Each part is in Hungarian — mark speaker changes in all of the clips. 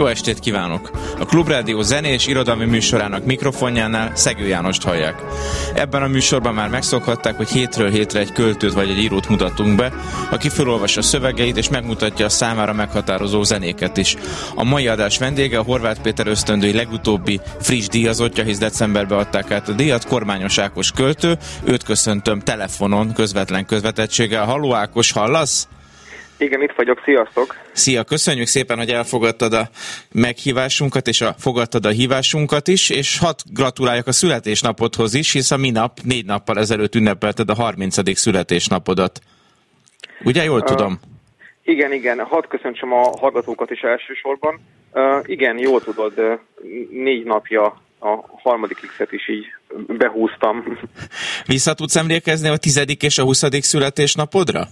Speaker 1: Jó estét kívánok! A Klubrádió zenés irodalmi műsorának mikrofonjánál Szegő Jánost hallják. Ebben a műsorban már megszokhatták, hogy hétről hétre egy költőt vagy egy írót mutatunk be, aki felolvassa szövegeit és megmutatja a számára meghatározó zenéket is. A mai adás vendége a Horváth Péter ösztöndői legutóbbi friss díjazottja, hisz decemberben adták át a díjat, Kormányos Ákos költő. Őt köszöntöm telefonon, közvetlen közvetettséggel. Halló Ákos, hallasz?
Speaker 2: Igen, itt vagyok, sziasztok!
Speaker 1: Szia, köszönjük szépen, hogy elfogadtad a meghívásunkat, és a, fogadtad a hívásunkat is, és hat gratuláljak a születésnapodhoz is, hisz a minap, négy nappal ezelőtt ünnepelted a 30. születésnapodat. Ugye, jól uh, tudom?
Speaker 2: Igen, igen, hadd köszöntsem a hallgatókat is elsősorban. Uh, igen, jól tudod, uh, négy napja a harmadik X-et is így behúztam.
Speaker 1: Vissza tudsz emlékezni a tizedik és a huszadik születésnapodra?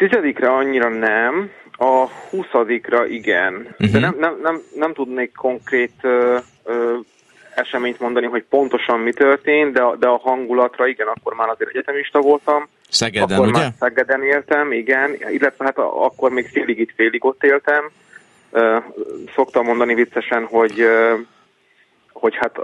Speaker 2: Tizedikre annyira nem, a huszadikra igen. Uh-huh. De mhm. nem, nem, nem, nem tudnék konkrét ö, ö, eseményt mondani, hogy pontosan mi történt, de, de a hangulatra igen, akkor már azért egyetemista voltam.
Speaker 1: Szegeden,
Speaker 2: akkor
Speaker 1: ugye?
Speaker 2: Már Szegeden éltem, igen, illetve hát akkor még félig itt, félig ott éltem. Ö, szoktam mondani viccesen, hogy ö, hogy hát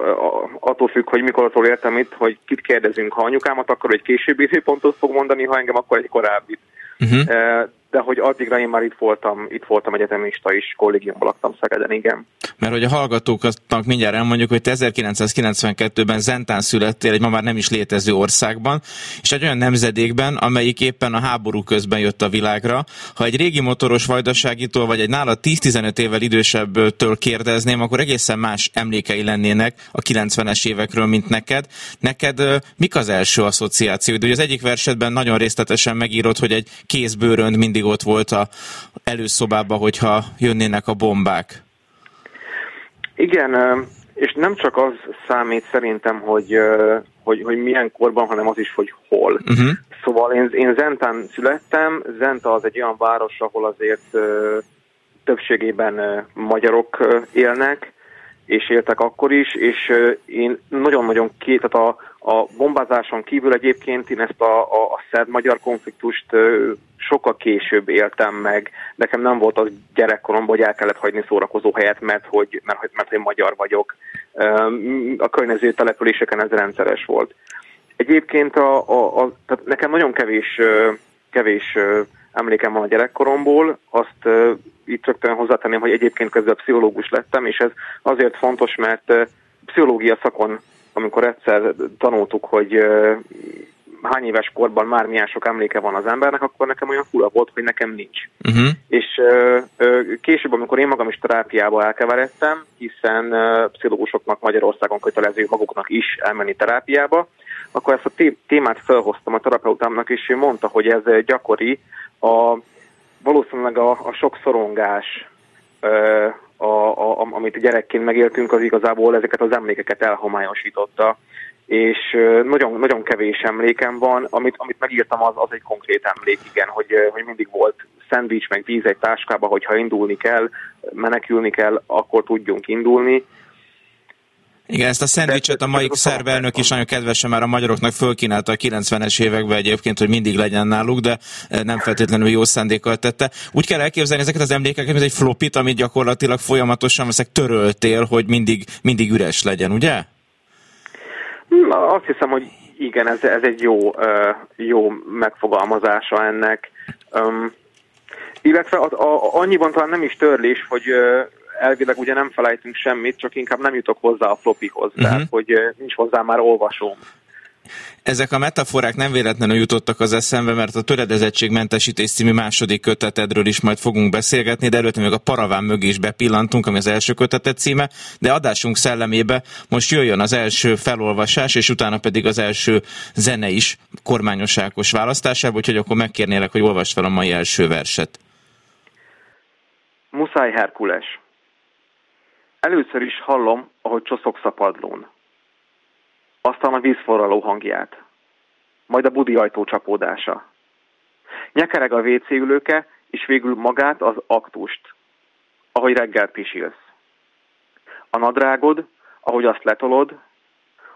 Speaker 2: attól függ, hogy mikortól értem itt, hogy kit kérdezünk. Ha anyukámat, akkor egy későbbi időpontot fog mondani, ha engem, akkor egy korábbi. Uh-huh. De hogy addigra én már itt voltam, itt voltam egyetemista is, kollégiumban laktam Szegeden, igen.
Speaker 1: Mert hogy a hallgatóknak mindjárt elmondjuk, hogy te 1992-ben Zentán születtél egy ma már nem is létező országban, és egy olyan nemzedékben, amelyik éppen a háború közben jött a világra. Ha egy régi motoros vajdaságitól, vagy egy nála 10-15 évvel idősebbtől kérdezném, akkor egészen más emlékei lennének a 90-es évekről, mint neked. Neked mik az első asszociációid? Ugye az egyik versetben nagyon részletesen megírod, hogy egy kézbőrönd mindig ott volt a előszobában, hogyha jönnének a bombák.
Speaker 2: Igen, és nem csak az számít szerintem, hogy, hogy, hogy milyen korban, hanem az is, hogy hol. Uh-huh. Szóval én, én Zentán születtem, Zenta az egy olyan város, ahol azért többségében magyarok élnek, és éltek akkor is, és én nagyon-nagyon két, tehát a, a bombázáson kívül egyébként én ezt a, a, a szerb-magyar konfliktust sokkal később éltem meg. Nekem nem volt az gyerekkoromban, hogy el kellett hagyni szórakozó helyet, mert hogy, mert, mert, hogy magyar vagyok. A környező településeken ez rendszeres volt. Egyébként a, a, a, tehát nekem nagyon kevés, kevés emlékem van a gyerekkoromból, azt uh, itt rögtön hozzátenném, hogy egyébként közben pszichológus lettem, és ez azért fontos, mert pszichológia szakon, amikor egyszer tanultuk, hogy hány éves korban már milyen sok emléke van az embernek, akkor nekem olyan fura volt, hogy nekem nincs. Uh-huh. És később, amikor én magam is terápiába elkeveredtem, hiszen pszichológusoknak Magyarországon kötelező maguknak is elmenni terápiába, akkor ezt a témát felhoztam a terapeutámnak, és ő mondta, hogy ez gyakori, a, valószínűleg a, a sok szorongás, a, a, amit gyerekként megéltünk, az igazából ezeket az emlékeket elhomályosította. És nagyon, nagyon kevés emlékem van, amit, amit megírtam, az, az egy konkrét emlék, igen, hogy, hogy mindig volt szendvics, meg víz egy táskába, hogyha indulni kell, menekülni kell, akkor tudjunk indulni,
Speaker 1: igen, ezt a szendvicset a mai szervelnök is nagyon kedvesen már a magyaroknak fölkínálta a 90-es években egyébként, hogy mindig legyen náluk, de eh, nem feltétlenül jó szándékkal tette. Úgy kell elképzelni ezeket az emlékeket, mint egy flopit, amit gyakorlatilag folyamatosan veszek töröltél, hogy mindig, mindig üres legyen, ugye?
Speaker 2: Na, azt hiszem, hogy igen, ez, ez egy jó, jó megfogalmazása ennek. Um, illetve a, a, annyiban talán nem is törlés, hogy elvileg ugye nem felejtünk semmit, csak inkább nem jutok hozzá a flopihoz, uh-huh. tehát hogy nincs hozzá már olvasóm.
Speaker 1: Ezek a metaforák nem véletlenül jutottak az eszembe, mert a Töredezettségmentesítés című második kötetedről is majd fogunk beszélgetni, de előtte még a Paraván mögé is bepillantunk, ami az első kötetet címe, de adásunk szellemébe most jöjjön az első felolvasás, és utána pedig az első zene is kormányos Ákos választásából, úgyhogy akkor megkérnélek, hogy olvasd fel a mai első verset.
Speaker 2: Muszáj Herkules. Először is hallom, ahogy csoszogsz a padlón. Aztán a vízforraló hangját. Majd a budi ajtó csapódása. Nyekereg a WC ülőke, és végül magát az aktust, ahogy reggel pisilsz. A nadrágod, ahogy azt letolod,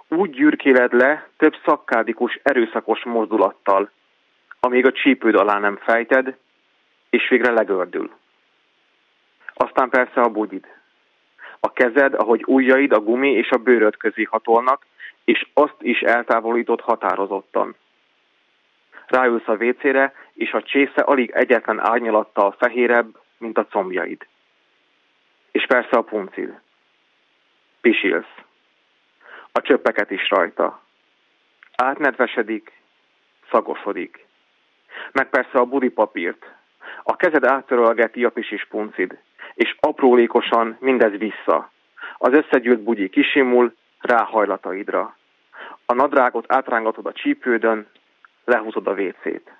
Speaker 2: úgy gyűrkéled le több szakkádikus, erőszakos mozdulattal, amíg a csípőd alá nem fejted, és végre legördül. Aztán persze a bugyid. A kezed, ahogy ujjaid a gumi és a bőröd közé hatolnak, és azt is eltávolított határozottan. Ráülsz a vécére, és a csésze alig egyetlen árnyalattal fehérebb, mint a combjaid. És persze a puncid. Pisilsz. A csöppeket is rajta. Átnedvesedik, szagosodik. Meg persze a budi papírt. A kezed áttörölgeti a pisis puncid, és aprólékosan mindez vissza. Az összegyűlt bugyi kisimul ráhajlataidra. A nadrágot átrángatod a csípődön, lehúzod a vécét.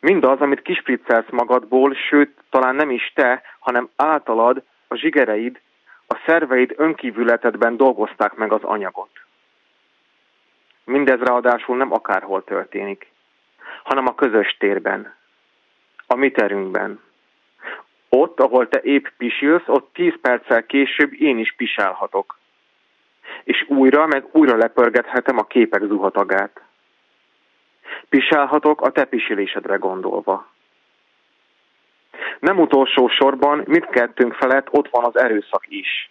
Speaker 2: Mindaz, amit kispriccelsz magadból, sőt, talán nem is te, hanem általad, a zsigereid, a szerveid önkívületedben dolgozták meg az anyagot. Mindez ráadásul nem akárhol történik, hanem a közös térben, a mi terünkben. Ott, ahol te épp pisilsz, ott tíz perccel később én is pisálhatok. És újra, meg újra lepörgethetem a képek zuhatagát. Pisálhatok a te pisilésedre gondolva. Nem utolsó sorban mindkettőnk felett ott van az erőszak is.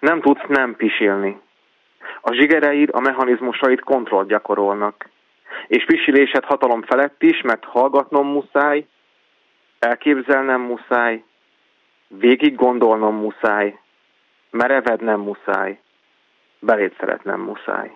Speaker 2: Nem tudsz nem pisilni. A zsigereid, a mechanizmusaid kontrollt gyakorolnak. És pisilésed hatalom felett is, mert hallgatnom muszáj, elképzelnem muszáj, végig gondolnom muszáj, merevednem muszáj, belét szeretnem muszáj.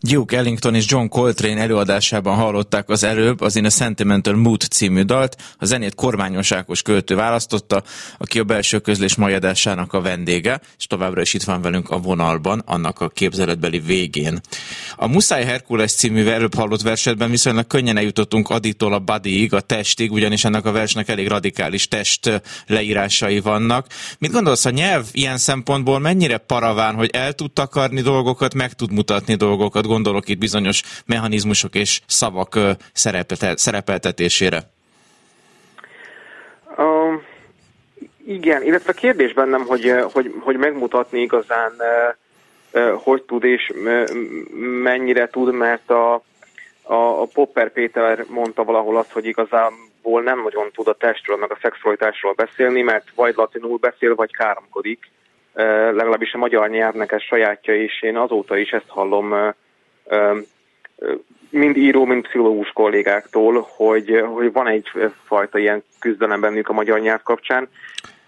Speaker 1: Duke Ellington és John Coltrane előadásában hallották az előbb az In a Sentimental Mood című dalt. A zenét Kormányos Ákos költő választotta, aki a belső közlés majadásának a vendége, és továbbra is itt van velünk a vonalban, annak a képzeletbeli végén. A Muszáj Herkules című előbb hallott versetben viszonylag könnyen eljutottunk Aditól a Bodyig, a testig, ugyanis ennek a versnek elég radikális test leírásai vannak. Mit gondolsz, a nyelv ilyen szempontból mennyire paraván, hogy el tud takarni dolgokat, meg tud mutatni dolgokat? Gondolok itt bizonyos mechanizmusok és szavak szerepeltetésére.
Speaker 2: Uh, igen, illetve a kérdés bennem, hogy, hogy, hogy megmutatni igazán hogy tud és mennyire tud, mert a, a, a Popper Péter mondta valahol azt, hogy igazából nem nagyon tud a testről, meg a szexualitásról beszélni, mert vagy latinul beszél, vagy káromkodik. Legalábbis a magyar nyelvnek ez sajátja, és én azóta is ezt hallom mind író, mind pszichológus kollégáktól, hogy, hogy van egyfajta ilyen küzdelem bennük a magyar nyelv kapcsán,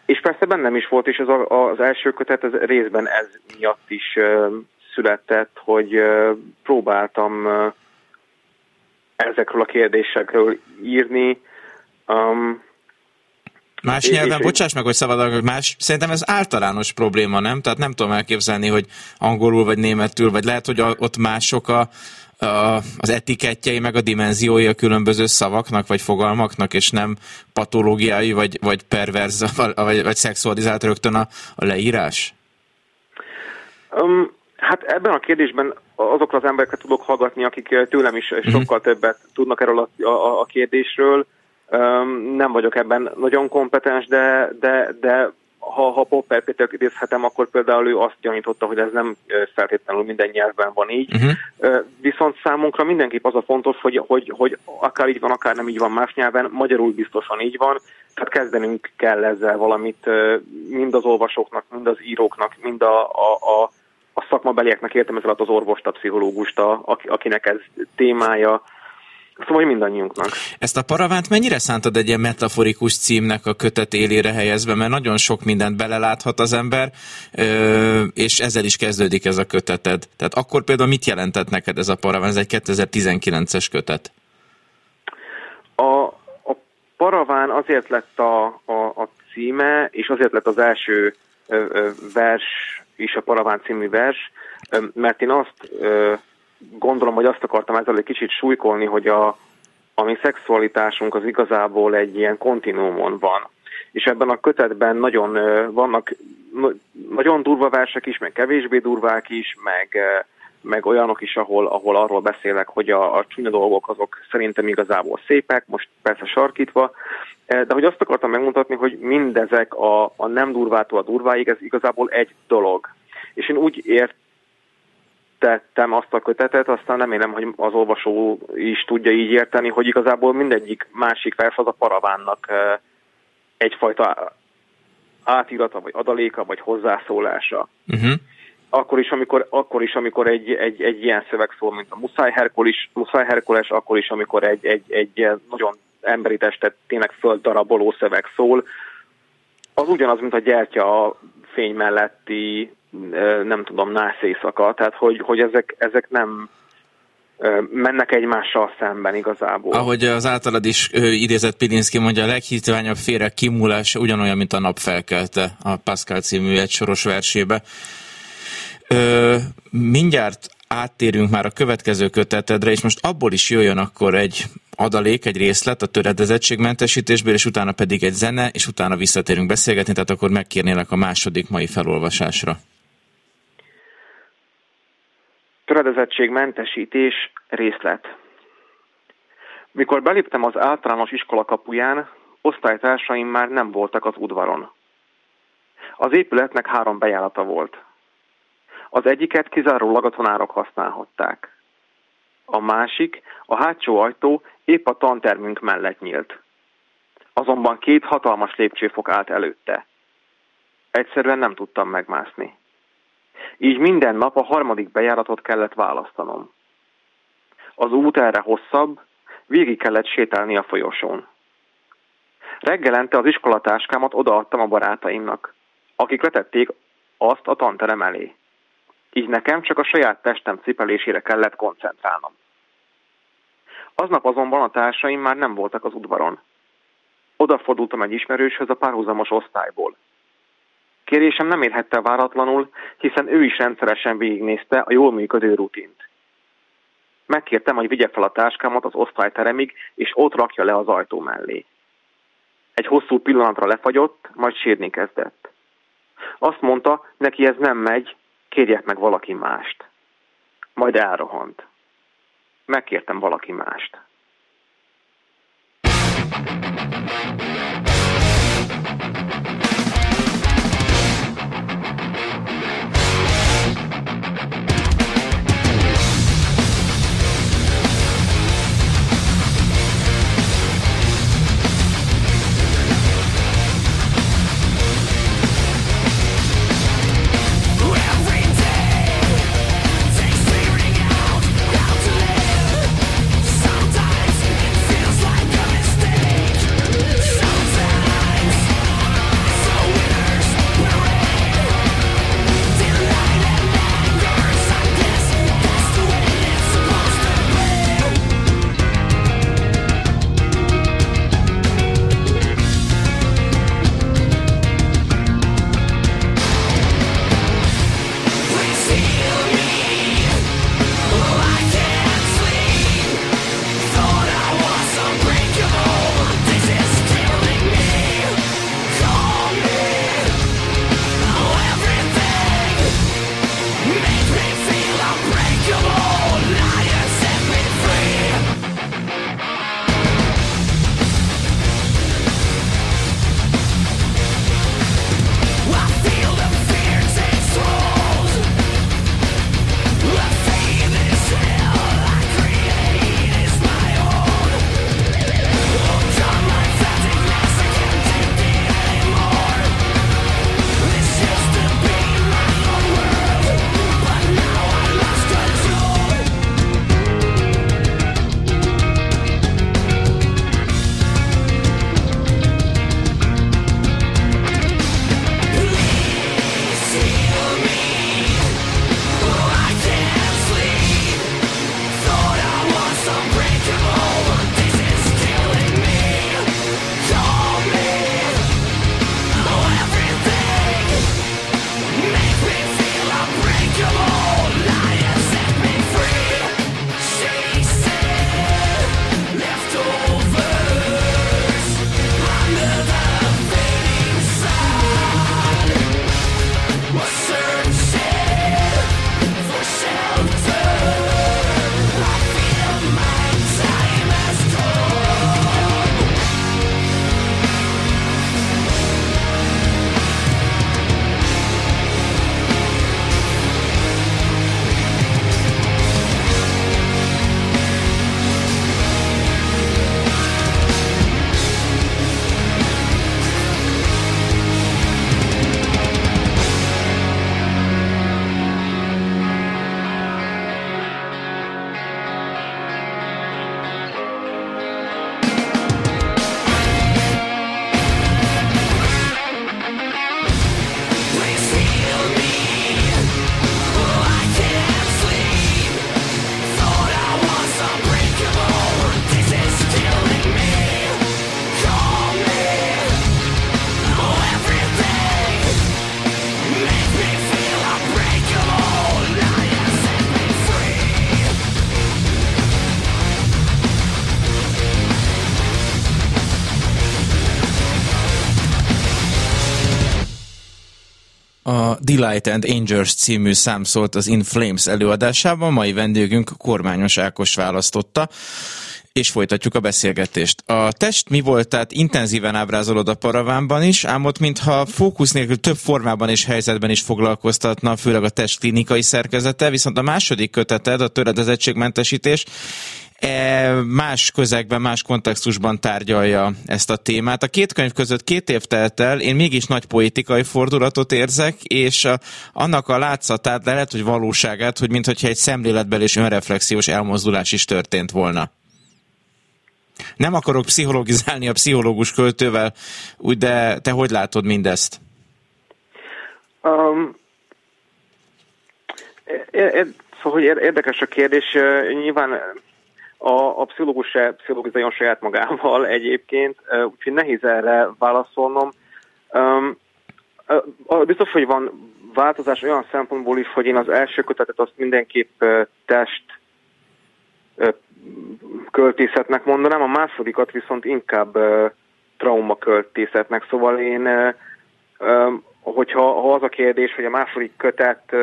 Speaker 2: és persze bennem is volt, és az, az első kötet ez részben ez miatt is született, hogy próbáltam ezekről a kérdésekről írni.
Speaker 1: Más nyelven, és, bocsáss meg, hogy szabad, más, szerintem ez általános probléma, nem? Tehát nem tudom elképzelni, hogy angolul vagy németül, vagy lehet, hogy ott mások a, az etikettjei, meg a dimenziói a különböző szavaknak, vagy fogalmaknak, és nem patológiai, vagy, vagy perverz, vagy, vagy szexualizált rögtön a, a leírás?
Speaker 2: Um, hát ebben a kérdésben azokra az embereket tudok hallgatni, akik tőlem is sokkal uh-huh. többet tudnak erről a, a, a kérdésről. Nem vagyok ebben nagyon kompetens, de, de, de ha, ha Popper Péter idézhetem, akkor például ő azt gyanította, hogy ez nem feltétlenül minden nyelvben van így. Uh-huh. Viszont számunkra mindenképp az a fontos, hogy, hogy, hogy akár így van, akár nem így van más nyelven, magyarul biztosan így van, tehát kezdenünk kell ezzel valamit mind az olvasóknak, mind az íróknak, mind a, a, a, a szakmabelieknek értem ez alatt az orvost, a pszichológust, a, akinek ez témája, Szóval, hogy mindannyiunknak.
Speaker 1: Ezt a paravánt mennyire szántad egy ilyen metaforikus címnek a kötet élére helyezve, mert nagyon sok mindent beleláthat az ember, és ezzel is kezdődik ez a köteted. Tehát akkor például mit jelentett neked ez a paraván? Ez egy 2019-es kötet.
Speaker 2: A, a paraván azért lett a, a, a címe, és azért lett az első vers is a paraván című vers, mert én azt gondolom, hogy azt akartam ezzel egy kicsit súlykolni, hogy a, a mi szexualitásunk az igazából egy ilyen kontinuumon van. És ebben a kötetben nagyon vannak nagyon durva versek is, meg kevésbé durvák is, meg, meg olyanok is, ahol, ahol arról beszélek, hogy a, a csúnya dolgok azok szerintem igazából szépek, most persze sarkítva, de hogy azt akartam megmutatni, hogy mindezek a, a nem durvától a durváig, ez igazából egy dolog. És én úgy ért, tettem azt a kötetet, aztán remélem, hogy az olvasó is tudja így érteni, hogy igazából mindegyik másik vers az a paravánnak egyfajta átírata, vagy adaléka, vagy hozzászólása. Uh-huh. Akkor is, amikor, akkor is, amikor egy, egy, egy ilyen szöveg szól, mint a Muszáj Herkules, Muszáj Herkules akkor is, amikor egy, egy, egy nagyon emberi testet tényleg földdaraboló szöveg szól, az ugyanaz, mint a gyertya a fény melletti nem tudom, nász éjszaka, tehát hogy, hogy ezek, ezek nem mennek egymással szemben igazából.
Speaker 1: Ahogy az általad is idézett Pilinszki mondja, a leghitványabb félre kimúlás ugyanolyan, mint a nap felkelte a Pascal című egy soros versébe. Ö, mindjárt áttérünk már a következő kötetedre, és most abból is jöjjön akkor egy adalék, egy részlet a töredezettségmentesítésből, és utána pedig egy zene, és utána visszatérünk beszélgetni, tehát akkor megkérnélek a második mai felolvasásra.
Speaker 2: Töredezettségmentesítés részlet. Mikor beléptem az általános iskola kapuján, osztálytársaim már nem voltak az udvaron. Az épületnek három bejárata volt. Az egyiket kizárólag a tanárok használhatták. A másik, a hátsó ajtó épp a tantermünk mellett nyílt. Azonban két hatalmas lépcsőfok állt előtte. Egyszerűen nem tudtam megmászni. Így minden nap a harmadik bejáratot kellett választanom. Az út erre hosszabb, végig kellett sétálni a folyosón. Reggelente az iskolatáskámat odaadtam a barátaimnak, akik letették azt a tanterem elé. Így nekem csak a saját testem cipelésére kellett koncentrálnom. Aznap azonban a társaim már nem voltak az udvaron. Odafordultam egy ismerőshöz a párhuzamos osztályból. Kérésem nem érhette váratlanul, hiszen ő is rendszeresen végignézte a jól működő rutint. Megkértem, hogy vigye fel a táskámat az osztályteremig, és ott rakja le az ajtó mellé. Egy hosszú pillanatra lefagyott, majd sírni kezdett. Azt mondta, neki ez nem megy, kérjek meg valaki mást. Majd elrohant. Megkértem valaki mást.
Speaker 1: Delight and Angels című szám szólt az In Flames előadásában, mai vendégünk Kormányos Ákos választotta, És folytatjuk a beszélgetést. A test mi volt, tehát intenzíven ábrázolod a paravánban is, ám ott mintha fókusz nélkül több formában és helyzetben is foglalkoztatna, főleg a test klinikai szerkezete, viszont a második köteted, a töredezettségmentesítés, más közegben, más kontextusban tárgyalja ezt a témát. A két könyv között két év telt el, én mégis nagy poétikai fordulatot érzek, és a, annak a látszatát, de lehet, hogy valóságát, hogy mintha egy szemléletbeli és önreflexiós elmozdulás is történt volna. Nem akarok pszichologizálni a pszichológus költővel, úgy, de te hogy látod mindezt? Um,
Speaker 2: szóval, hogy érdekes a kérdés. Nyilván a, a pszichológus se pszichológizáljon saját magával egyébként, úgyhogy nehéz erre válaszolnom. Biztos, hogy van változás olyan szempontból is, hogy én az első kötetet azt mindenképp test költészetnek mondanám, a másodikat viszont inkább trauma költészetnek. Szóval én, hogyha ha az a kérdés, hogy a második kötet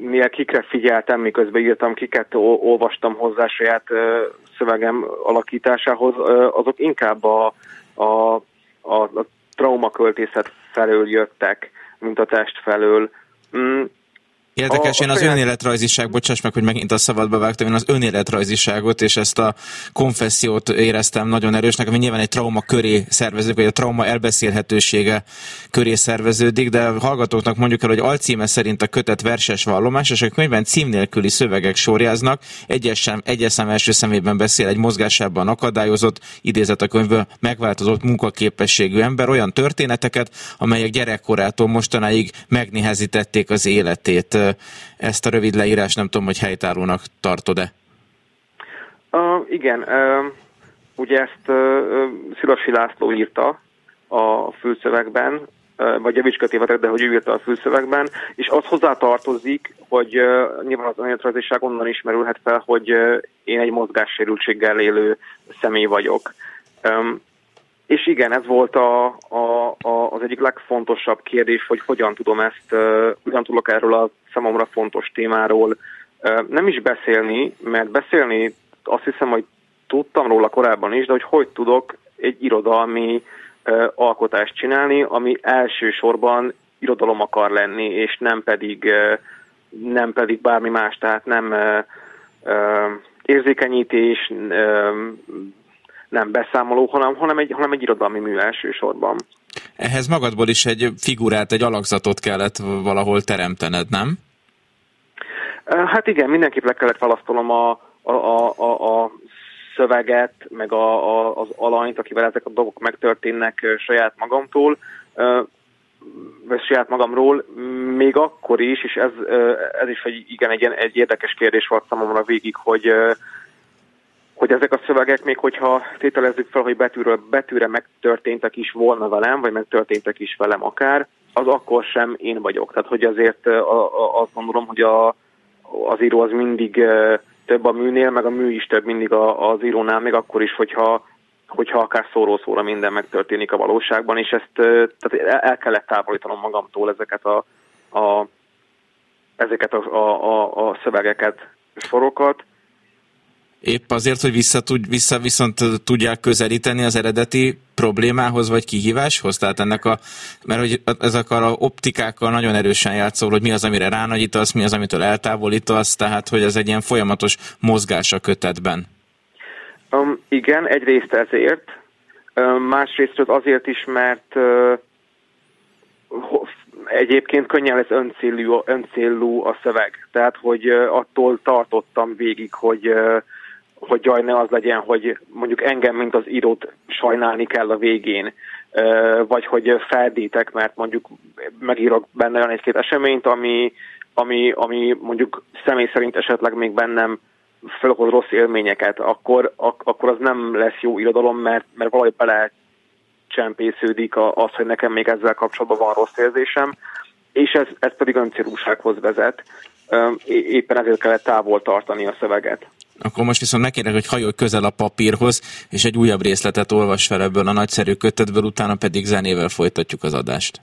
Speaker 2: miért kikre figyeltem, miközben írtam, kiket olvastam hozzá saját szövegem alakításához, azok inkább a, a, a, a traumaköltészet felől jöttek, mint a test felől.
Speaker 1: Érdekes, a, én az saját... önéletrajziság, bocsáss meg, hogy megint a szabadba vágtam, én az önéletrajziságot és ezt a konfessziót éreztem nagyon erősnek, ami nyilván egy trauma köré szerveződik, vagy a trauma elbeszélhetősége köré szerveződik, de hallgatóknak mondjuk el, hogy alcíme szerint a kötet verses vallomás, és a könyvben cím nélküli szövegek sorjáznak, egyes, sem, egyes szem első szemében beszél egy mozgásában akadályozott, idézet a könyvből, megváltozott munkaképességű ember, olyan történeteket, amelyek gyerekkorától mostanáig megnehezítették az életét ezt a rövid leírás nem tudom, hogy helytállónak tartod-e.
Speaker 2: Uh, igen, uh, ugye ezt uh, Szilasi László írta a fülszövegben, uh, vagy a de hogy ő írta a fülszövegben, és az hozzá tartozik, hogy uh, nyilván az önéletrajziság onnan ismerülhet fel, hogy uh, én egy mozgássérültséggel élő személy vagyok. Um, és igen, ez volt a, a, a, az egyik legfontosabb kérdés, hogy hogyan tudom ezt, uh, hogyan tudok erről a számomra fontos témáról uh, nem is beszélni, mert beszélni azt hiszem, hogy tudtam róla korábban is, de hogy hogy tudok egy irodalmi uh, alkotást csinálni, ami elsősorban irodalom akar lenni, és nem pedig, uh, nem pedig bármi más, tehát nem uh, uh, érzékenyítés, uh, nem beszámoló, hanem, hanem, egy, hanem egy irodalmi mű elsősorban.
Speaker 1: Ehhez magadból is egy figurát, egy alakzatot kellett valahol teremtened, nem?
Speaker 2: Hát igen, mindenképp le kellett választanom a, a, a, a, a szöveget, meg a, a, az alanyt, akivel ezek a dolgok megtörténnek saját magamtól, vagy saját magamról, még akkor is, és ez, ez is egy, igen, egy, egy érdekes kérdés volt számomra végig, hogy hogy ezek a szövegek, még hogyha tételezzük fel, hogy betűről betűre megtörténtek is volna velem, vagy megtörténtek is velem akár, az akkor sem én vagyok. Tehát, hogy azért azt gondolom, hogy a, az író az mindig több a műnél, meg a mű is több mindig a, az írónál, még akkor is, hogyha, hogyha akár szóró-szóra minden megtörténik a valóságban, és ezt tehát el kellett távolítanom magamtól ezeket a, a ezeket a, a, a, a szövegeket, sorokat,
Speaker 1: Épp azért, hogy vissza, tud, vissza viszont tudják közelíteni az eredeti problémához vagy kihíváshoz? Tehát ennek a, mert hogy ezek a optikákkal nagyon erősen játszol, hogy mi az, amire ránagyítasz, mi az, amitől eltávolítasz, tehát hogy ez egy ilyen folyamatos mozgás a kötetben.
Speaker 2: Um, igen, egyrészt ezért, um, másrészt azért is, mert uh, egyébként könnyen lesz öncélú, öncélú a szöveg. Tehát, hogy uh, attól tartottam végig, hogy uh, hogy jaj, ne az legyen, hogy mondjuk engem, mint az írót sajnálni kell a végén, vagy hogy feldítek, mert mondjuk megírok benne olyan egy-két eseményt, ami, ami, ami mondjuk személy szerint esetleg még bennem felokoz rossz élményeket, akkor, ak- akkor az nem lesz jó irodalom, mert, mert valahogy bele csempésződik az, hogy nekem még ezzel kapcsolatban van rossz érzésem, és ez, ez pedig öncélúsághoz vezet. Éppen ezért kellett távol tartani a szöveget.
Speaker 1: Akkor most viszont megkérek, hogy hajolj közel a papírhoz, és egy újabb részletet olvas fel ebből a nagyszerű kötetből, utána pedig zenével folytatjuk az adást.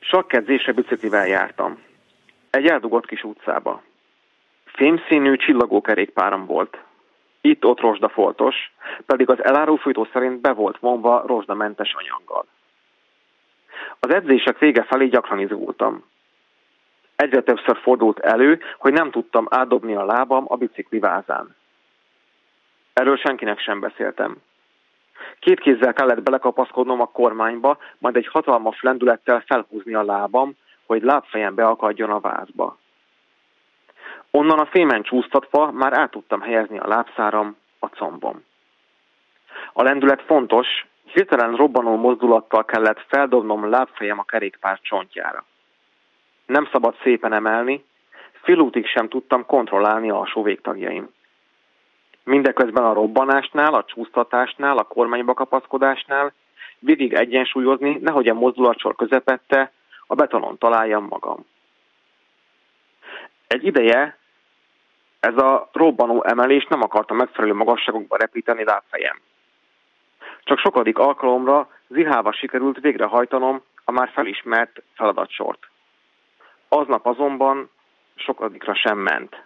Speaker 2: Sakkedzésre biciklivel jártam. Egy eldugott kis utcába. Fémszínű csillagókerékpáram volt. Itt-ott rozsdafoltos, pedig az elárufújtó szerint be volt vonva rozsdamentes anyaggal. Az edzések vége felé gyakran izgultam. Egyre többször fordult elő, hogy nem tudtam átdobni a lábam a bicikli vázán. Erről senkinek sem beszéltem. Két kézzel kellett belekapaszkodnom a kormányba, majd egy hatalmas lendülettel felhúzni a lábam, hogy lábfejem beakadjon a vázba. Onnan a fémen csúsztatva már át tudtam helyezni a lábszáram a combom. A lendület fontos, hirtelen robbanó mozdulattal kellett feldobnom lábfejem a kerékpár csontjára. Nem szabad szépen emelni, fél útig sem tudtam kontrollálni alsó végtagjaim. Mindeközben a robbanásnál, a csúsztatásnál, a kormányba kapaszkodásnál végig egyensúlyozni, nehogy a mozdulatsor közepette a betonon találjam magam. Egy ideje ez a robbanó emelés nem akarta megfelelő magasságokba repíteni lábfejem. Csak sokadik alkalomra zihálva sikerült végrehajtanom a már felismert feladatsort. Aznap azonban sokadikra sem ment.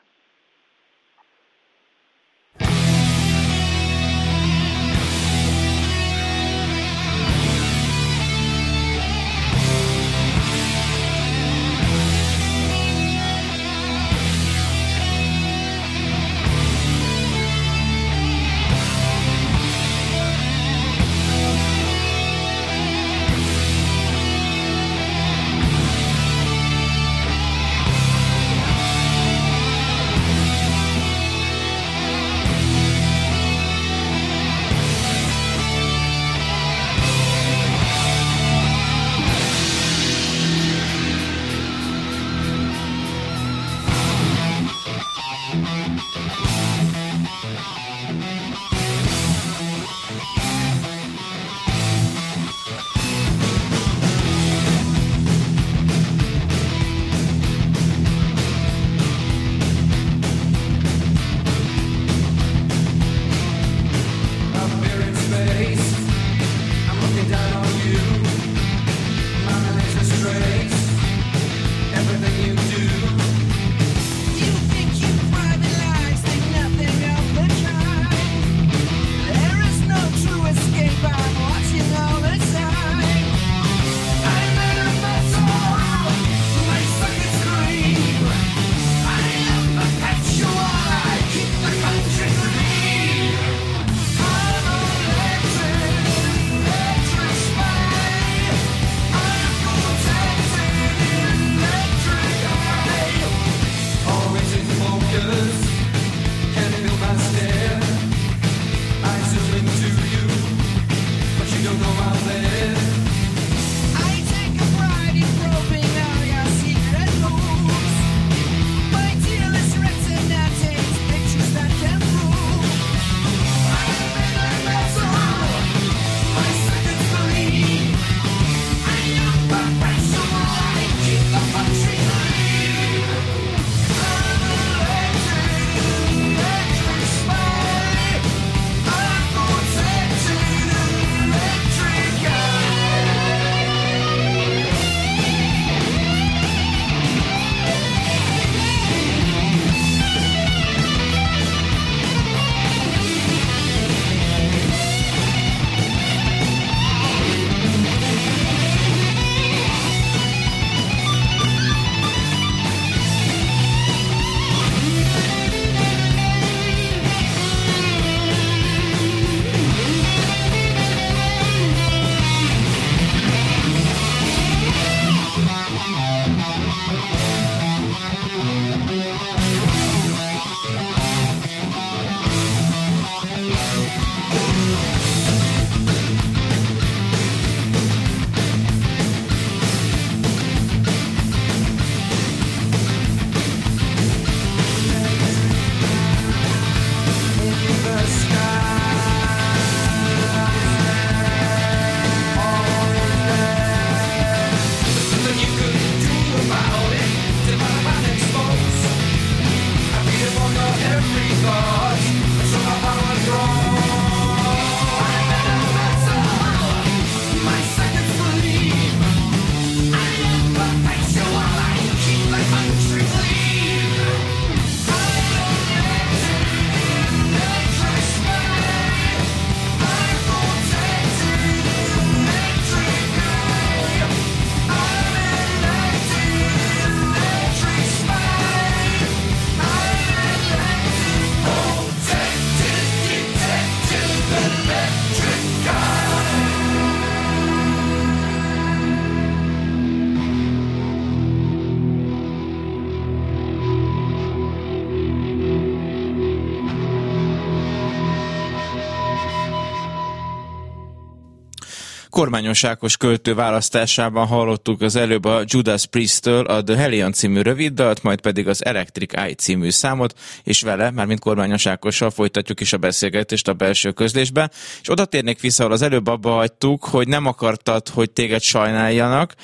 Speaker 1: Kormányos Ákos költő választásában hallottuk az előbb a Judas Priest-től a The Hellion című röviddalt, majd pedig az Electric Eye című számot, és vele, már mint Kormányos Ákossal folytatjuk is a beszélgetést a belső közlésben. És oda térnék vissza, ahol az előbb abba hagytuk, hogy nem akartad, hogy téged sajnáljanak,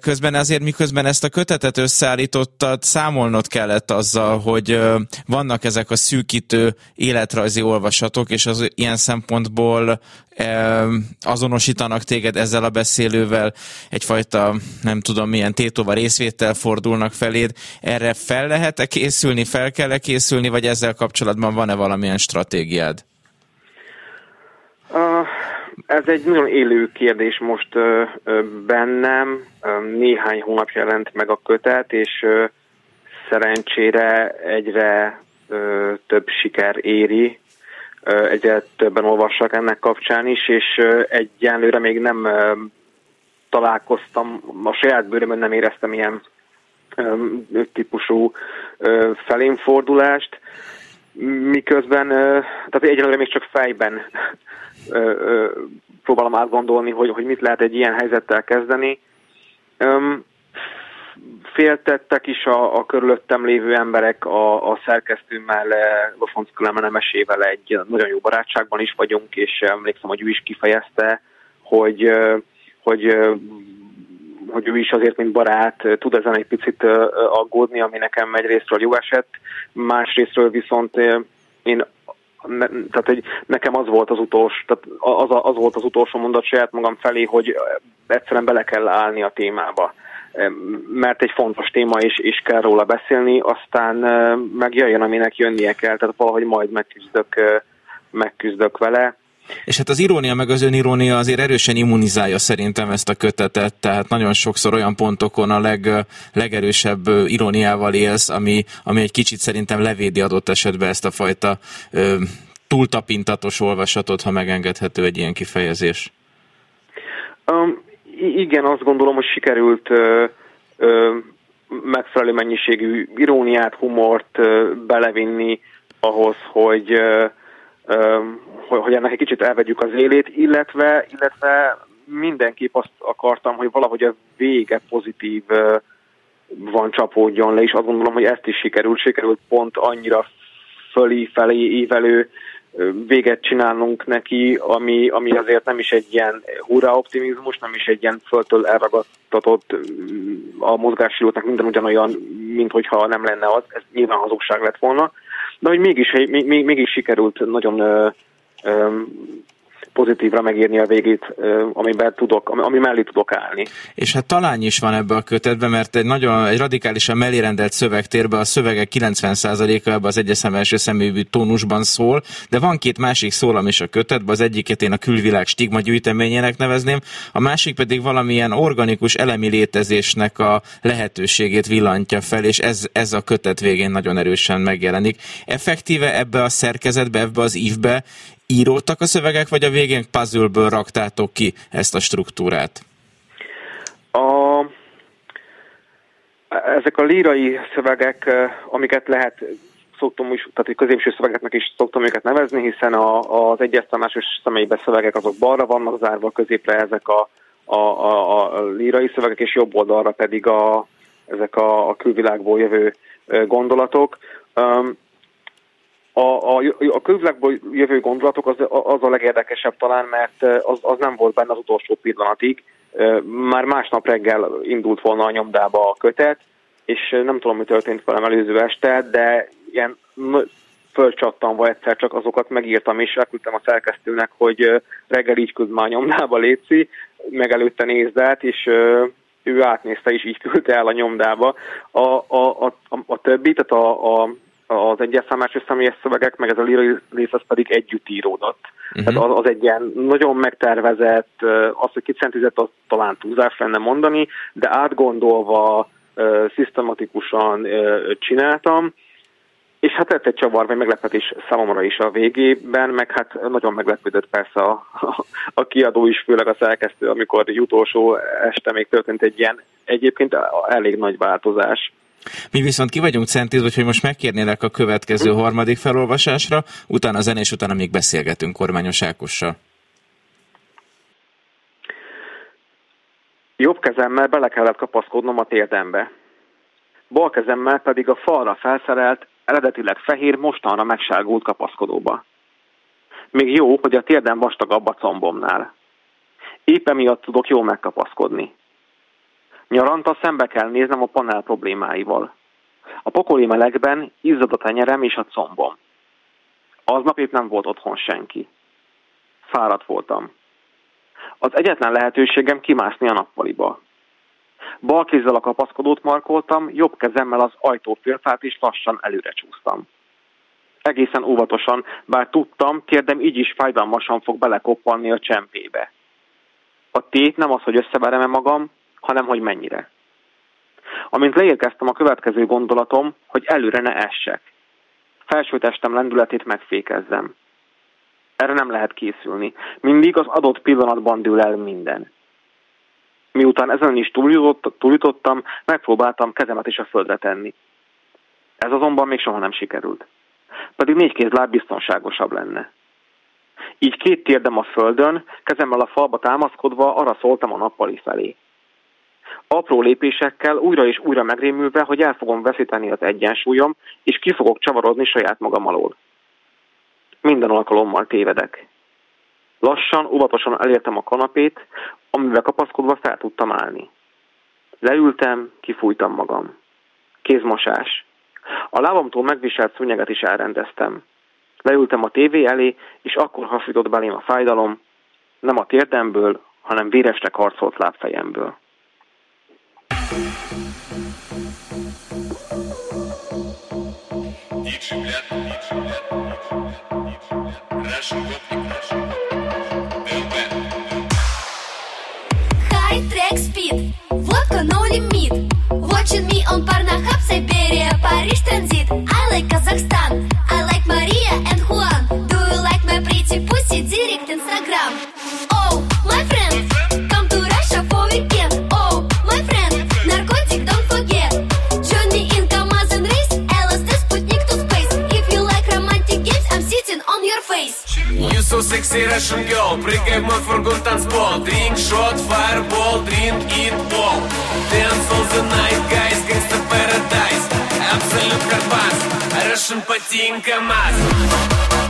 Speaker 1: Közben azért, miközben ezt a kötetet összeállítottad, számolnod kellett azzal, hogy vannak ezek a szűkítő életrajzi olvasatok, és az ilyen szempontból azonosítanak téged ezzel a beszélővel, egyfajta, nem tudom milyen tétova részvétel fordulnak feléd. Erre fel lehet-e készülni, fel kell-e készülni, vagy ezzel kapcsolatban van-e valamilyen stratégiád?
Speaker 2: Uh, ez egy nagyon élő kérdés most bennem. Néhány hónap jelent meg a kötet, és szerencsére egyre több siker éri. Egyre többen olvassak ennek kapcsán is, és egyenlőre még nem találkoztam, a saját bőrömön nem éreztem ilyen típusú felénfordulást, miközben, tehát egyelőre még csak fejben próbálom átgondolni, hogy, hogy mit lehet egy ilyen helyzettel kezdeni. Öm, féltettek is a, a körülöttem lévő emberek a, a szerkesztőmmel, Lofonc Klemenemesével egy nagyon jó barátságban is vagyunk, és emlékszem, hogy ő is kifejezte, hogy, hogy hogy ő is azért, mint barát, tud ezen egy picit aggódni, ami nekem egyrésztről jó esett, másrésztről viszont én ne, tehát hogy nekem az volt az utolsó, tehát az, az volt az utolsó mondat saját magam felé, hogy egyszerűen bele kell állni a témába mert egy fontos téma, és, és kell róla beszélni, aztán megjöjjön, aminek jönnie kell, tehát valahogy majd megküzdök, megküzdök vele.
Speaker 1: És hát az irónia meg az önirónia azért erősen immunizálja szerintem ezt a kötetet, tehát nagyon sokszor olyan pontokon a leg, legerősebb iróniával élsz, ami, ami egy kicsit szerintem levédi adott esetben ezt a fajta ö, túltapintatos olvasatot, ha megengedhető egy ilyen kifejezés.
Speaker 2: Um, igen, azt gondolom, hogy sikerült ö, ö, megfelelő mennyiségű iróniát, humort ö, belevinni ahhoz, hogy ö, hogy ennek egy kicsit elvegyük az élét, illetve, illetve mindenképp azt akartam, hogy valahogy a vége pozitív van csapódjon le, és azt gondolom, hogy ezt is sikerült, sikerült pont annyira fölé felé ívelő véget csinálnunk neki, ami, ami azért nem is egy ilyen hurrá optimizmus, nem is egy ilyen föltől elragadtatott a mozgássérültnek minden ugyanolyan, mint hogyha nem lenne az, ez nyilván hazugság lett volna, de hogy mégis, még, még, mégis sikerült nagyon pozitívra megírni a végét, amiben tudok, ami mellé tudok állni.
Speaker 1: És hát talán is van ebbe a kötetben, mert egy nagyon egy radikálisan mellérendelt szövegtérben a szövegek 90%-a ebbe az egyes szem első személyű tónusban szól, de van két másik szólam is a kötetben, az egyiket én a külvilág stigma gyűjteményének nevezném, a másik pedig valamilyen organikus elemi létezésnek a lehetőségét villantja fel, és ez, ez a kötet végén nagyon erősen megjelenik. Effektíve ebbe a szerkezetbe, ebbe az ívbe íródtak a szövegek, vagy a végén puzzle raktátok ki ezt a struktúrát?
Speaker 2: A, ezek a lírai szövegek, amiket lehet szoktam is, tehát középső szövegeknek is szoktam őket nevezni, hiszen a, az egyesztemásos személybe szövegek azok balra vannak zárva, középre ezek a, a, a, a lírai szövegek, és jobb oldalra pedig a, ezek a, a külvilágból jövő gondolatok. Um, a, a, a közvilágból jövő gondolatok az, az a legérdekesebb talán, mert az, az nem volt benne az utolsó pillanatig. Már másnap reggel indult volna a nyomdába a kötet, és nem tudom, mi történt velem előző este, de ilyen fölcsattanva egyszer csak azokat megírtam, és elküldtem a szerkesztőnek, hogy reggel így küld már nyomdába létszi, meg előtte nézd át, és ő átnézte, és így küldte el a nyomdába. A, a, a, a többi, tehát a, a az egyes személyes szövegek, meg ez a lírai rész az pedig együtt íródott. Uh-huh. Tehát az, az egy ilyen nagyon megtervezett, az, hogy kicentizett, az talán túlzás lenne mondani, de átgondolva, szisztematikusan csináltam, és hát lett egy csavar, vagy meglepetés számomra is a végében, meg hát nagyon meglepődött persze a, a, a kiadó is, főleg a szerkesztő, amikor utolsó este még történt egy ilyen egyébként elég nagy változás.
Speaker 1: Mi viszont ki vagyunk centízve, hogy most megkérnélek a következő harmadik felolvasásra, utána zenés, utána még beszélgetünk kormányos Ákossal.
Speaker 2: Jobb kezemmel bele kellett kapaszkodnom a térdembe. Bal kezemmel pedig a falra felszerelt, eredetileg fehér, mostanra megsárgult kapaszkodóba. Még jó, hogy a térdem vastagabb a combomnál. Épp miatt tudok jól megkapaszkodni. Nyaranta szembe kell néznem a panel problémáival. A pokoli melegben izzad a tenyerem és a combom. Aznap épp nem volt otthon senki. Fáradt voltam. Az egyetlen lehetőségem kimászni a nappaliba. Bal kézzel a kapaszkodót markoltam, jobb kezemmel az ajtófélfát és lassan előre csúsztam. Egészen óvatosan, bár tudtam, térdem így is fájdalmasan fog belekoppanni a csempébe. A tét nem az, hogy összeverem-e magam, hanem hogy mennyire. Amint leérkeztem a következő gondolatom, hogy előre ne essek. Felső testem lendületét megfékezzem. Erre nem lehet készülni. Mindig az adott pillanatban dől el minden. Miután ezen is túljutott, túljutottam, megpróbáltam kezemet is a földre tenni. Ez azonban még soha nem sikerült. Pedig négy kézláb biztonságosabb lenne. Így két térdem a földön, kezemmel a falba támaszkodva arra szóltam a nappali felé. Apró lépésekkel újra és újra megrémülve, hogy el fogom veszíteni az egyensúlyom, és ki fogok csavarodni saját magam alól. Minden alkalommal tévedek. Lassan, óvatosan elértem a kanapét, amivel kapaszkodva fel tudtam állni. Leültem, kifújtam magam. Kézmosás. A lábamtól megviselt szúnyeget is elrendeztem. Leültem a tévé elé, és akkor hasított belém a fájdalom, nem a térdemből, hanem véresre karcolt lábfejemből.
Speaker 3: High track speed, водка no limit Watching me on Pornhub, Siberia, Paris transit I like Kazakhstan, I like Maria and Juan Do you like my pretty pussy? Direct Instagram face
Speaker 4: You so sexy Russian girl Прыгай в мой фургон танцпол Drink shot, fireball, drink it all Dance all the night, guys Gangsta paradise Absolute карбас Russian Patin КамАЗ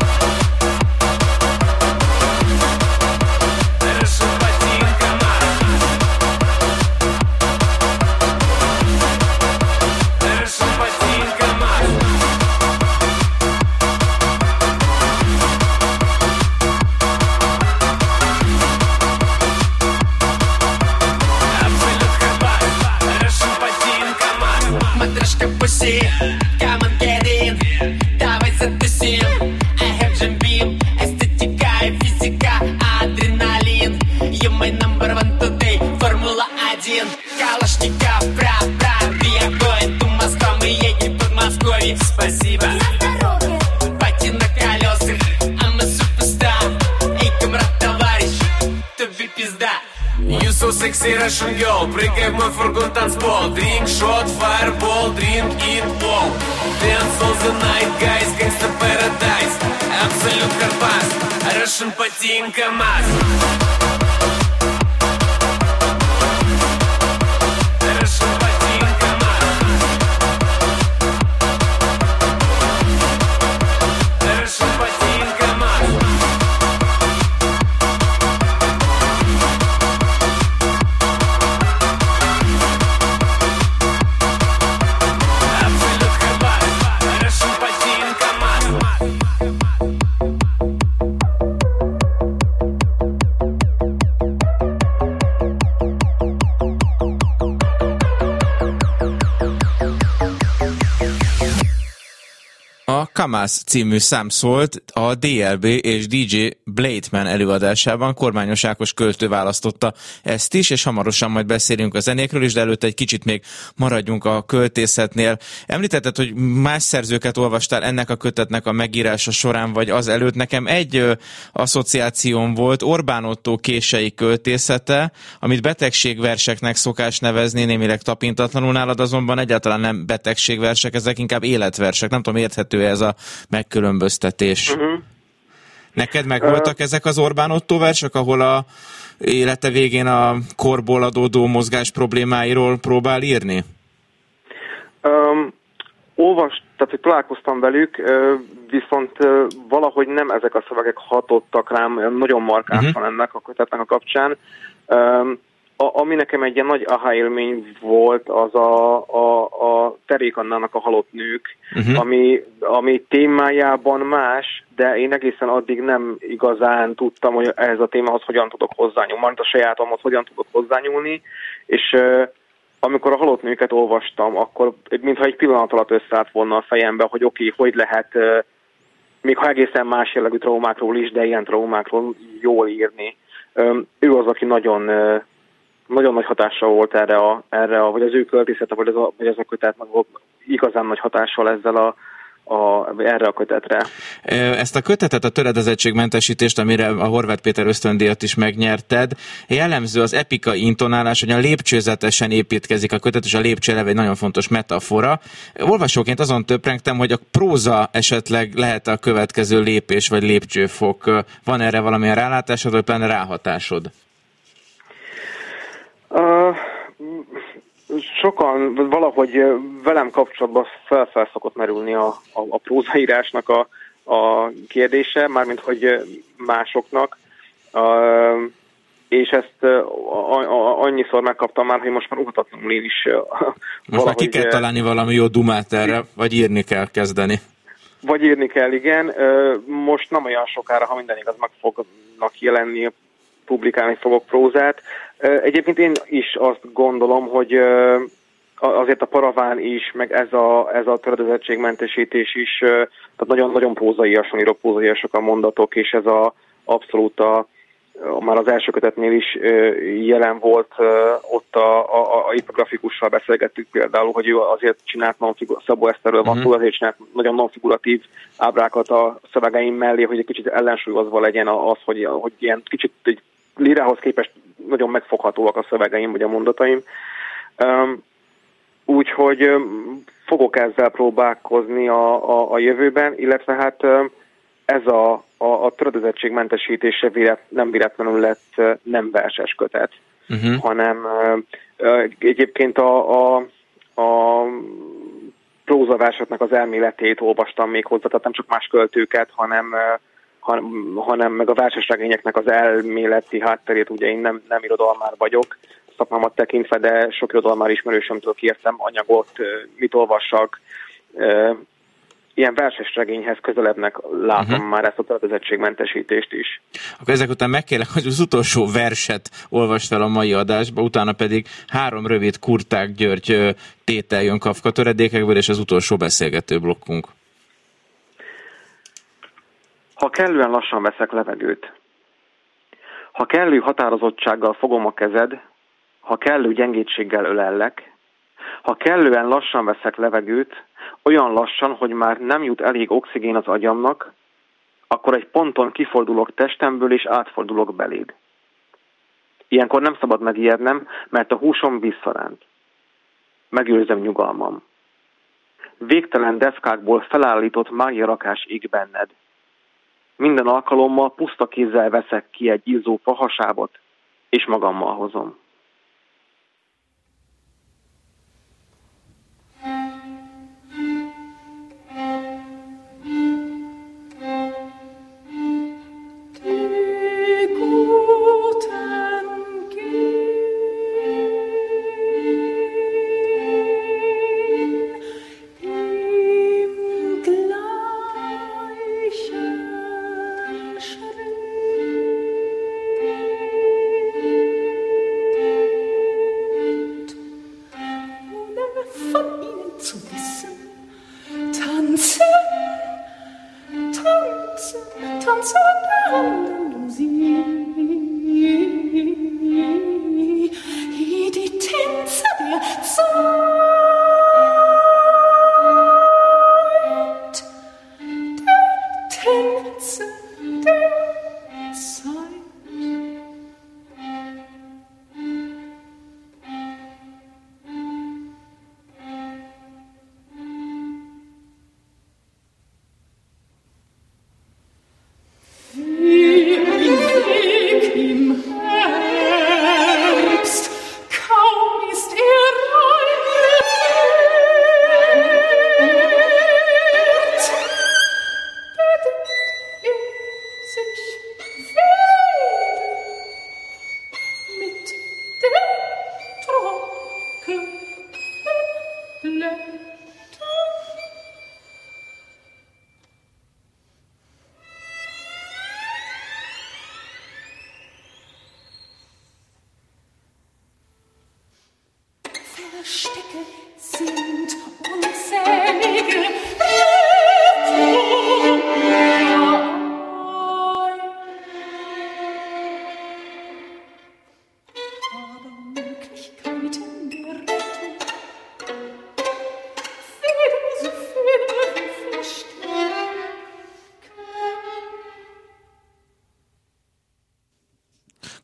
Speaker 1: Kamaz című szám szólt a DLB és DJ Blademan előadásában. Kormányos Ákos költő választotta ezt is, és hamarosan majd beszélünk a zenékről is, de előtte egy kicsit még maradjunk a költészetnél. Említetted, hogy más szerzőket olvastál ennek a kötetnek a megírása során, vagy az előtt. Nekem egy asszociációm volt, Orbán Otto kései költészete, amit betegségverseknek szokás nevezni, némileg tapintatlanul nálad, azonban egyáltalán nem betegségversek, ezek inkább életversek. Nem tudom, érthető ez a megkülönböztetés.
Speaker 2: Uh-huh.
Speaker 1: Neked meg voltak ezek az Orbán Otto versek, ahol a élete végén a korból adódó mozgás problémáiról próbál írni?
Speaker 2: Um, olvas, tehát hogy találkoztam velük, viszont valahogy nem ezek a szövegek hatottak rám, nagyon markáns uh-huh. ennek a kötetnek a kapcsán. Um, a, ami nekem egy ilyen nagy aha élmény volt, az a, a, a Terék Annának a halott nők, uh-huh. ami, ami témájában más, de én egészen addig nem igazán tudtam, hogy ehhez a témához hogyan tudok hozzányúlni, majd a sajátomhoz hogyan tudok hozzányúlni, és amikor a halott nőket olvastam, akkor mintha egy pillanat alatt összeállt volna a fejembe, hogy oké, okay, hogy lehet még ha egészen más jellegű traumákról is, de ilyen traumákról jól írni. Ő az, aki nagyon nagyon nagy hatással volt erre a, erre a vagy az ő költészete, vagy, az a, vagy az a kötet meg igazán nagy hatással ezzel a, a, erre a kötetre.
Speaker 1: Ezt a kötetet, a töredezettségmentesítést, amire a Horváth Péter ösztöndíjat is megnyerted, jellemző az epikai intonálás, hogy a lépcsőzetesen építkezik a kötet, és a lépcső eleve egy nagyon fontos metafora. Olvasóként azon töprengtem, hogy a próza esetleg lehet a következő lépés vagy lépcsőfok. Van erre valamilyen rálátásod, vagy pláne ráhatásod?
Speaker 2: Uh, sokan, valahogy velem kapcsolatban fel, szokott merülni a, a, a prózaírásnak a, a kérdése, mármint hogy másoknak. Uh, és ezt annyiszor megkaptam már, hogy most már uhatatlanul én is
Speaker 1: Most már ki kell találni valami jó dumát erre, vagy írni kell kezdeni.
Speaker 2: Vagy írni kell, igen. Most nem olyan sokára, ha minden igaz, meg fognak jelenni publikálni fogok prózát. Egyébként én is azt gondolom, hogy azért a paraván is, meg ez a, ez a töredezettségmentesítés is, tehát nagyon-nagyon prózaiasan írok, prózaiasak a mondatok, és ez a abszolút a, már az első kötetnél is jelen volt, ott a, a, a ipografikussal beszélgettük például, hogy ő azért csinált non-figur, Szabó Eszterről van uh-huh. azért csinált nagyon non-figuratív ábrákat a szövegeim mellé, hogy egy kicsit ellensúlyozva legyen az, hogy, hogy ilyen kicsit egy lírához képest nagyon megfoghatóak a szövegeim vagy a mondataim. Úgyhogy fogok ezzel próbálkozni a, a, a jövőben, illetve hát ez a, a, a töredezettségmentesítése vélet, nem véletlenül lett nem verses kötet, uh-huh. hanem egyébként a, a, a prózaversoknak az elméletét olvastam még hozzá, tehát nem csak más költőket, hanem hanem meg a versesregényeknek az elméleti hátterét, ugye én nem, nem irodalmár vagyok, szakmámat tekintve, de sok irodalmár ismerősömtől kértem anyagot, mit olvassak, ilyen verses regényhez közelebbnek látom uh-huh. már ezt a töltözettségmentesítést is.
Speaker 1: Akkor ezek után megkérlek, hogy az utolsó verset olvast fel a mai adásba, utána pedig három rövid Kurták György tétel jön Kafka töredékekből, és az utolsó beszélgető blokkunk.
Speaker 2: Ha kellően lassan veszek levegőt, ha kellő határozottsággal fogom a kezed, ha kellő gyengétséggel ölellek, ha kellően lassan veszek levegőt, olyan lassan, hogy már nem jut elég oxigén az agyamnak, akkor egy ponton kifordulok testemből és átfordulok beléd. Ilyenkor nem szabad megijednem, mert a húsom visszaránt. Megőrzem nyugalmam. Végtelen deszkákból felállított mágia rakás ég benned. Minden alkalommal puszta kézzel veszek ki egy izzó fahasábot, és magammal hozom.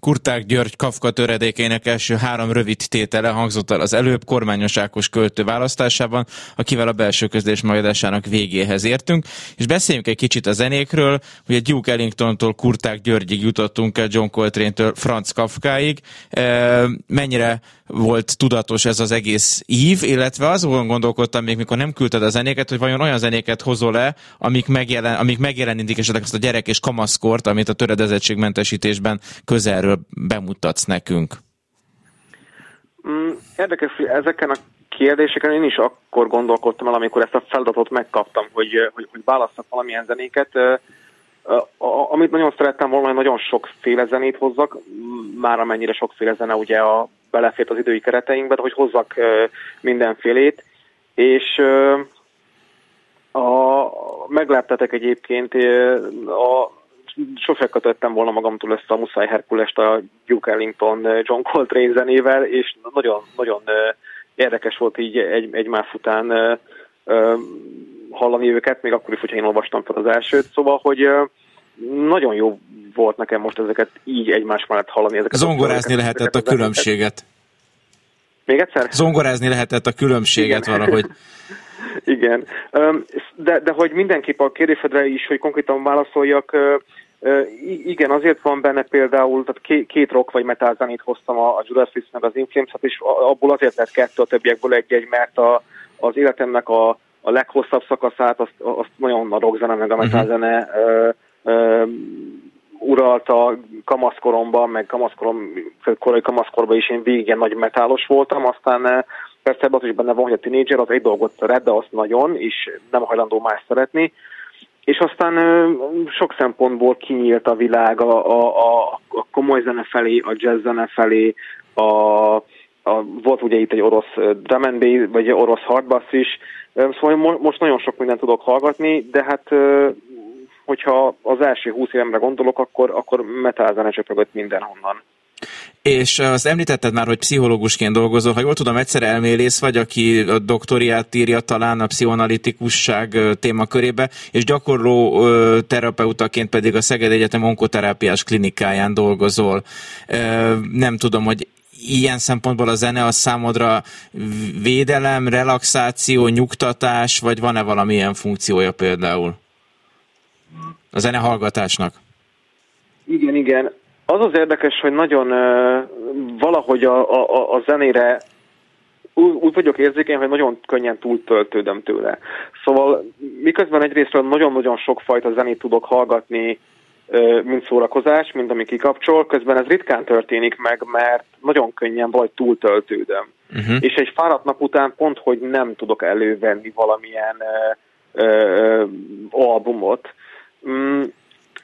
Speaker 1: Kurták György Kafka töredékének első három rövid tétele hangzott el az előbb kormányos Ákos költő választásában, akivel a belső közlés magyarásának végéhez értünk, és beszéljünk egy kicsit a zenékről, ugye Duke Ellingtontól Kurták Györgyig jutottunk el John Coltrane-től Franz Kafkáig. Mennyire volt tudatos ez az egész ív, illetve azon gondolkodtam még, mikor nem küldted a zenéket, hogy vajon olyan zenéket hozol-e, amik, megjelen, amik megjelenítik esetleg azt a gyerek és kamaszkort, amit a töredezettségmentesítésben közelről bemutatsz nekünk?
Speaker 2: Mm, érdekes, hogy ezeken a kérdéseken én is akkor gondolkodtam el, amikor ezt a feladatot megkaptam, hogy, hogy, hogy válasszak valamilyen zenéket. Amit nagyon szerettem volna, hogy nagyon sokféle zenét hozzak, már amennyire sokféle zene ugye a, belefért az idői kereteinkbe, hogy hozzak mindenfélét, és a, megleptetek egyébként a sose kötöttem volna magamtól ezt a Muszáj Herkulest a Duke Ellington John Coltrane zenével, és nagyon, nagyon érdekes volt így egy, egymás után hallani őket, még akkor is, hogyha én olvastam fel az elsőt. Szóval, hogy nagyon jó volt nekem most ezeket így egymás mellett hallani. Ezeket
Speaker 1: Zongorázni a lehetett a különbséget.
Speaker 2: Még egyszer?
Speaker 1: Zongorázni lehetett a különbséget Igen. valahogy.
Speaker 2: Igen, de, de hogy mindenképp a kérdésedre is, hogy konkrétan válaszoljak, igen, azért van benne például, tehát két, két rock vagy metal zenét hoztam a, a Judas Priest meg az inflames és abból azért lett kettő, a többiekből egy-egy, mert a, az életemnek a, a leghosszabb szakaszát, azt, azt nagyon a rock zene meg a metal mhm. zene uh-huh. Uralta kamaszkoromban, meg kamaszkorom, korai kamaszkorban is én végig nagy metálos voltam, aztán persze ebben az is benne van, hogy a tínédzser az egy dolgot szeret, de azt nagyon, és nem hajlandó más szeretni, és aztán sok szempontból kinyílt a világ a, a, a komoly zene felé, a jazz zene felé, a, a, volt ugye itt egy orosz drum and bass, vagy egy orosz hardbass is, szóval most nagyon sok mindent tudok hallgatni, de hát hogyha az első húsz évemre gondolok, akkor, akkor metal zene csöpögött mindenhonnan.
Speaker 1: És azt említetted már, hogy pszichológusként dolgozol, ha jól tudom, egyszer elmélész vagy, aki a doktoriát írja talán a pszichoanalitikusság témakörébe, és gyakorló terapeutaként pedig a Szeged Egyetem onkoterápiás klinikáján dolgozol. Nem tudom, hogy ilyen szempontból a zene az számodra védelem, relaxáció, nyugtatás, vagy van-e valamilyen funkciója például? A zene hallgatásnak.
Speaker 2: Igen, igen. Az az érdekes, hogy nagyon uh, valahogy a, a, a zenére úgy, úgy vagyok érzékeny, hogy nagyon könnyen túltöltődöm tőle. Szóval miközben egyrésztről nagyon-nagyon sok fajta zenét tudok hallgatni, mint szórakozás, mint ami kikapcsol, közben ez ritkán történik meg, mert nagyon könnyen vagy túltöltődöm. Uh-huh. És egy fáradt nap után pont, hogy nem tudok elővenni valamilyen uh, uh, albumot. Um,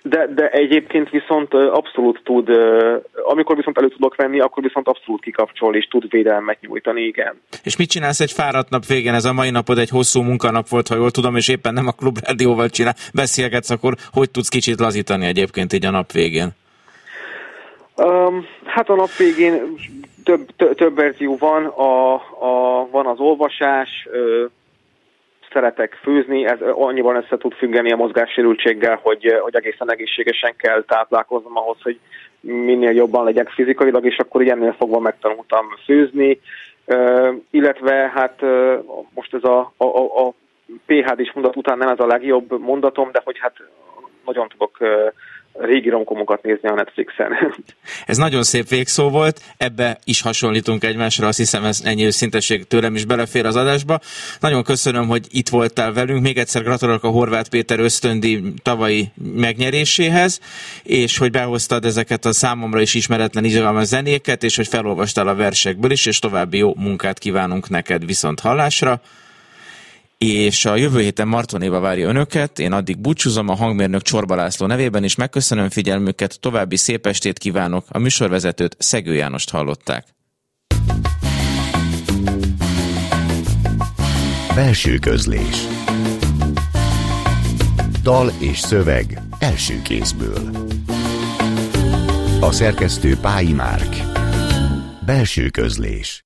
Speaker 2: de, de egyébként viszont abszolút tud, amikor viszont elő tudok venni, akkor viszont abszolút kikapcsol és tud védelmet nyújtani, igen.
Speaker 1: És mit csinálsz egy fáradt nap végén? Ez a mai napod egy hosszú munkanap volt, ha jól tudom, és éppen nem a klubrádióval csinál, beszélgetsz, akkor hogy tudsz kicsit lazítani egyébként így a nap végén?
Speaker 2: Um, hát a nap végén több, több, verzió van, a, a, van az olvasás, szeretek főzni, ez annyiban össze tud függeni a mozgássérültséggel, hogy, hogy egészen egészségesen kell táplálkoznom ahhoz, hogy minél jobban legyek fizikailag, és akkor ennél fogva megtanultam főzni, illetve hát most ez a, a, a PHD-s mondat után nem ez a legjobb mondatom, de hogy hát nagyon tudok régi romkomokat nézni a Netflixen.
Speaker 1: Ez nagyon szép végszó volt, ebbe is hasonlítunk egymásra, azt hiszem ez ennyi őszintesség tőlem is belefér az adásba. Nagyon köszönöm, hogy itt voltál velünk, még egyszer gratulálok a Horváth Péter ösztöndi tavalyi megnyeréséhez, és hogy behoztad ezeket a számomra is ismeretlen izgalmas zenéket, és hogy felolvastál a versekből is, és további jó munkát kívánunk neked viszont hallásra és a jövő héten Martonéva várja önöket. Én addig búcsúzom a hangmérnök Csorba László nevében, és megköszönöm figyelmüket, további szép estét kívánok. A műsorvezetőt Szegő Jánost hallották.
Speaker 5: Belső közlés Dal és szöveg első kézből A szerkesztő Pályi Márk Belső közlés